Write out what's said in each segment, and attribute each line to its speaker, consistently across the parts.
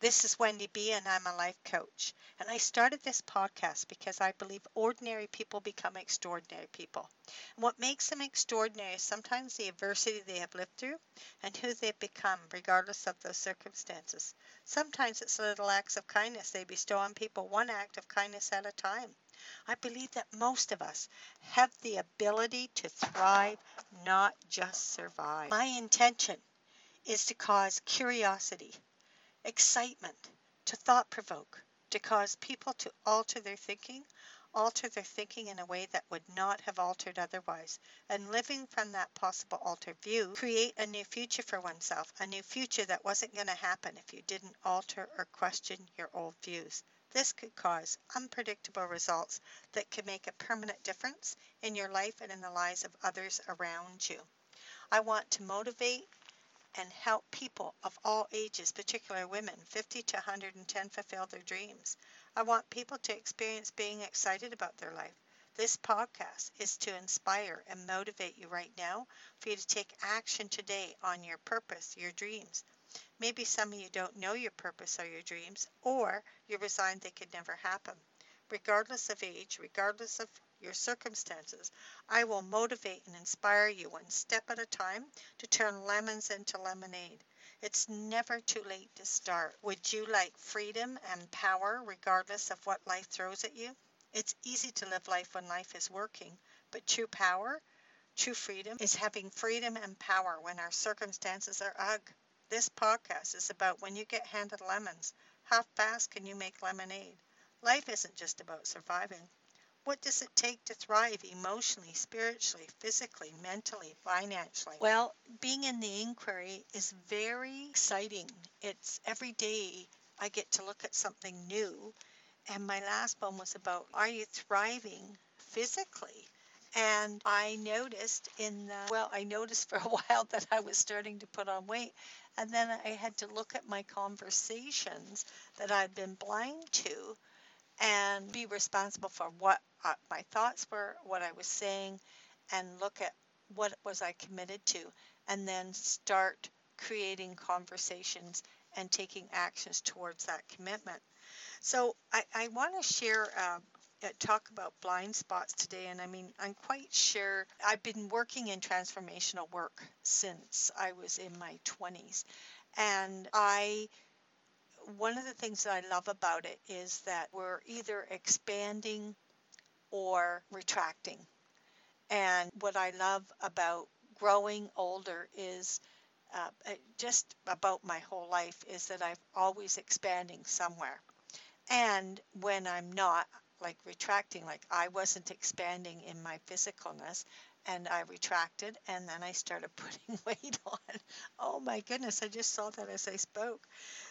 Speaker 1: This is Wendy B, and I'm a life coach. And I started this podcast because I believe ordinary people become extraordinary people. And what makes them extraordinary is sometimes the adversity they have lived through and who they've become, regardless of those circumstances. Sometimes it's little acts of kindness they bestow on people, one act of kindness at a time. I believe that most of us have the ability to thrive, not just survive. My intention is to cause curiosity excitement, to thought provoke, to cause people to alter their thinking, alter their thinking in a way that would not have altered otherwise, and living from that possible altered view, create a new future for oneself, a new future that wasn't going to happen if you didn't alter or question your old views. This could cause unpredictable results that could make a permanent difference in your life and in the lives of others around you. I want to motivate, and help people of all ages, particularly women, 50 to 110, fulfill their dreams. I want people to experience being excited about their life. This podcast is to inspire and motivate you right now for you to take action today on your purpose, your dreams. Maybe some of you don't know your purpose or your dreams, or you're resigned they could never happen. Regardless of age, regardless of your circumstances. I will motivate and inspire you one step at a time to turn lemons into lemonade. It's never too late to start. Would you like freedom and power regardless of what life throws at you? It's easy to live life when life is working, but true power, true freedom is having freedom and power when our circumstances are ugh. This podcast is about when you get handed lemons. How fast can you make lemonade? Life isn't just about surviving. What does it take to thrive emotionally, spiritually, physically, mentally, financially? Well, being in the inquiry is very exciting. It's every day I get to look at something new. And my last one was about are you thriving physically? And I noticed in the, well, I noticed for a while that I was starting to put on weight. And then I had to look at my conversations that I'd been blind to and be responsible for what uh, my thoughts were, what I was saying, and look at what was I committed to, and then start creating conversations and taking actions towards that commitment. So I, I want to share. Uh, talk about blind spots today and i mean i'm quite sure i've been working in transformational work since i was in my 20s and i one of the things that I love about it is that we're either expanding or retracting. And what I love about growing older is uh, just about my whole life is that I'm always expanding somewhere. And when I'm not, like retracting, like I wasn't expanding in my physicalness, and I retracted and then I started putting weight on. Oh my goodness, I just saw that as I spoke.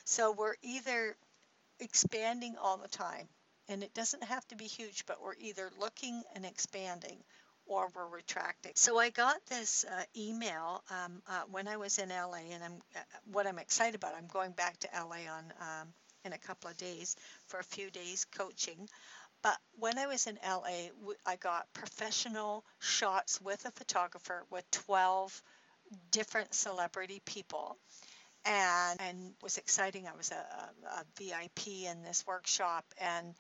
Speaker 1: So we're either expanding all the time, and it doesn't have to be huge, but we're either looking and expanding or we're retracting. So I got this uh, email um, uh, when I was in LA, and I'm uh, what I'm excited about. I'm going back to LA on um, in a couple of days for a few days coaching but when I was in LA, I got professional shots with a photographer with 12 different celebrity people. And, and was exciting. I was a, a, VIP in this workshop, and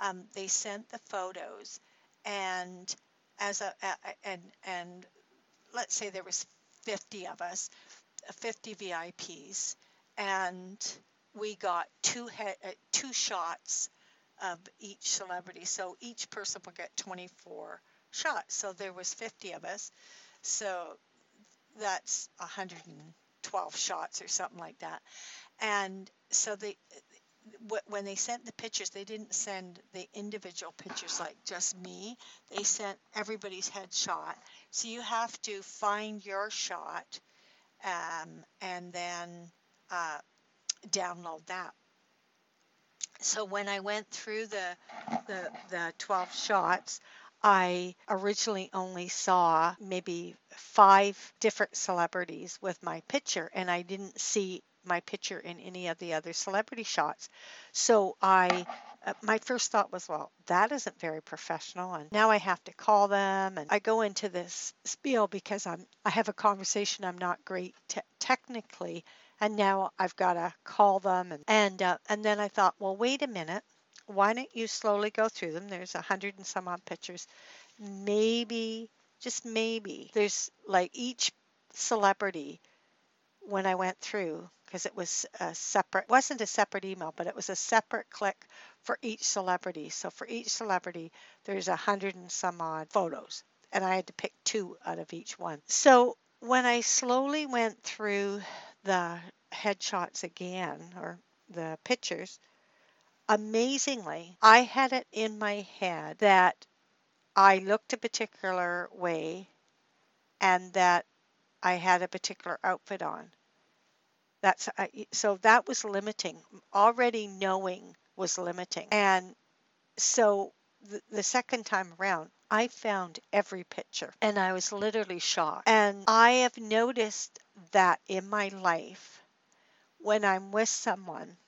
Speaker 1: um, they sent the photos. And as a, a and and let's say there was 50 of us, 50 VIPs, and we got two head, uh, two shots of each celebrity. So each person will get 24 shots. So there was 50 of us. So that's 112 shots or something like that. And so they when they sent the pictures, they didn't send the individual pictures like just me. They sent everybody's headshot. So you have to find your shot um, and then uh, download that. So when I went through the, the, the 12 shots, I originally only saw maybe five different celebrities with my picture, and I didn't see my picture in any of the other celebrity shots. So I, uh, my first thought was, well, that isn't very professional, and now I have to call them, and I go into this spiel because I'm, I have a conversation I'm not great te- technically, and now I've got to call them, and and uh, and then I thought, well, wait a minute, why don't you slowly go through them? There's a hundred and some odd pictures, maybe just maybe there's like each celebrity when I went through because it was a separate wasn't a separate email but it was a separate click for each celebrity. So for each celebrity there's a hundred and some odd photos and i had to pick two out of each one. So when i slowly went through the headshots again or the pictures amazingly i had it in my head that i looked a particular way and that i had a particular outfit on that's so that was limiting. Already knowing was limiting. And so the, the second time around, I found every picture and I was literally shocked. And I have noticed that in my life when I'm with someone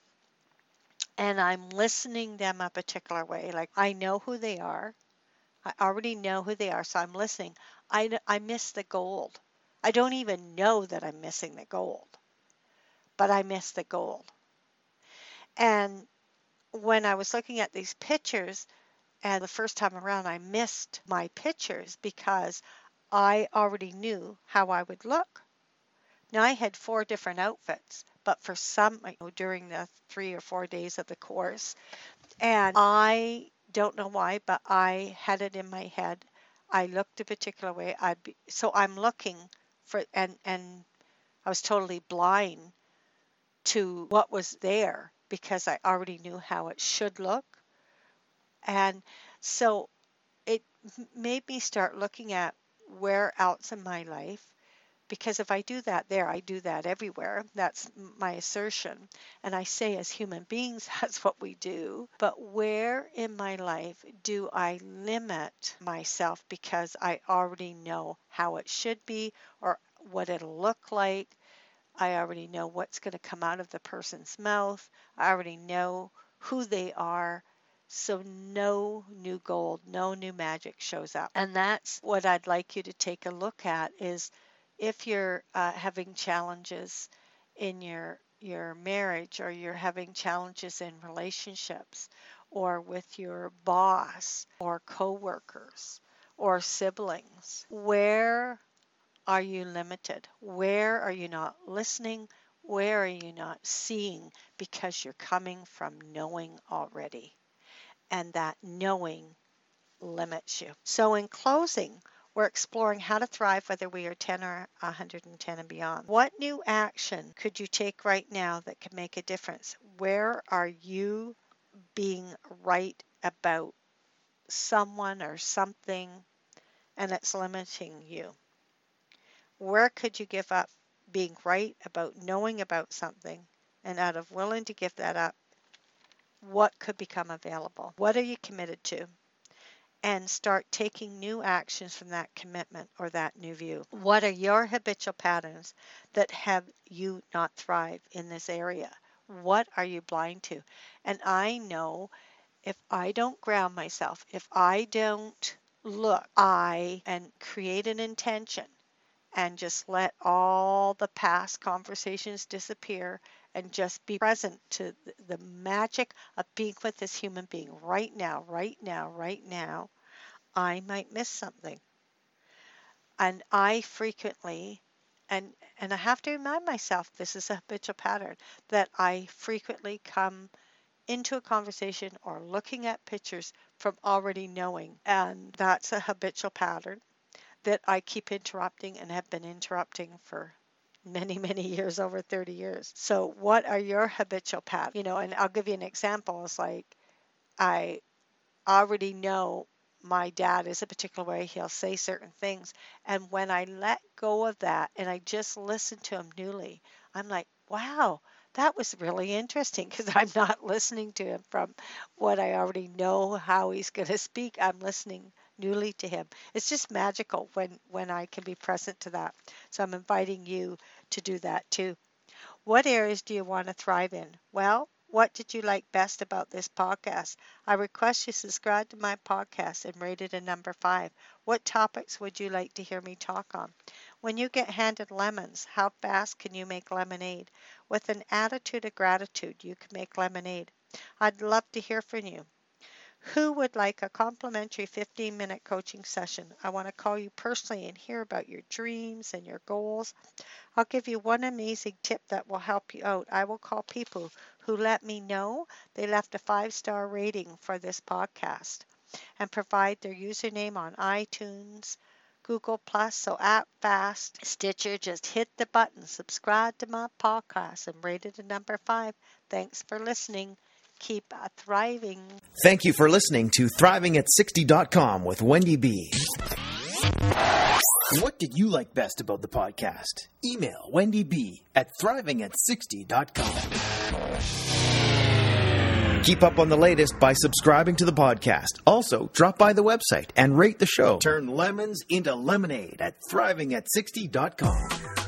Speaker 1: and I'm listening them a particular way, like I know who they are. I already know who they are, so I'm listening. I, I miss the gold. I don't even know that I'm missing the gold but I miss the gold. And when I was looking at these pictures, and the first time around, I missed my pictures because I already knew how I would look. Now, I had four different outfits, but for some, you know, during the three or four days of the course, and I don't know why, but I had it in my head. I looked a particular way. I'd be, so I'm looking for and and I was totally blind to what was there because I already knew how it should look. And so it made me start looking at where else in my life because if I do that there, I do that everywhere. That's my assertion. And I say, as human beings, that's what we do. But where in my life do I limit myself because I already know how it should be or what it'll look like? I already know what's going to come out of the person's mouth. I already know who they are. So no new gold, no new magic shows up. And that's what I'd like you to take a look at is if you're uh, having challenges in your your marriage or you're having challenges in relationships or with your boss or coworkers or siblings where are you limited? Where are you not listening? Where are you not seeing? Because you're coming from knowing already. And that knowing limits you. So, in closing, we're exploring how to thrive whether we are 10 or 110 and beyond. What new action could you take right now that could make a difference? Where are you being right about someone or something and it's limiting you? Where could you give up being right about knowing about something and out of willing to give that up, what could become available? What are you committed to? And start taking new actions from that commitment or that new view. What are your habitual patterns that have you not thrive in this area? What are you blind to? And I know if I don't ground myself, if I don't look, I and create an intention and just let all the past conversations disappear and just be present to the magic of being with this human being right now, right now, right now, I might miss something. And I frequently and and I have to remind myself this is a habitual pattern that I frequently come into a conversation or looking at pictures from already knowing and that's a habitual pattern that I keep interrupting and have been interrupting for many many years over 30 years. So what are your habitual patterns you know and i'll give you an example. It's like i already know my dad is a particular way he'll say certain things. And when i let go of that and i just listen to him newly i'm like wow that was really interesting because i'm not listening to him from what i already know how he's going to speak. I'm listening newly to him. It's just magical when when I can be present to that. So I'm inviting you to do that too. What areas do you want to thrive in? Well, what did you like best about this podcast? I request you subscribe to my podcast and rate it a number five. What topics would you like to hear me talk on? When you get handed lemons, how fast can you make lemonade? With an attitude of gratitude, you can make lemonade. I'd love to hear from you. Who would like a complimentary 15 minute coaching session? I want to call you personally and hear about your dreams and your goals. I'll give you one amazing tip that will help you out. I will call people who let me know they left a five star rating for this podcast and provide their username on iTunes. Google Plus, so app fast, Stitcher, just hit the button, subscribe to my podcast and rate it a number five. Thanks for listening keep uh, thriving.
Speaker 2: Thank you for listening to ThrivingAt60.com with Wendy B. What did you like best about the podcast? Email Wendy B at ThrivingAt60.com. Keep up on the latest by subscribing to the podcast. Also, drop by the website and rate the show. Turn lemons into lemonade at ThrivingAt60.com.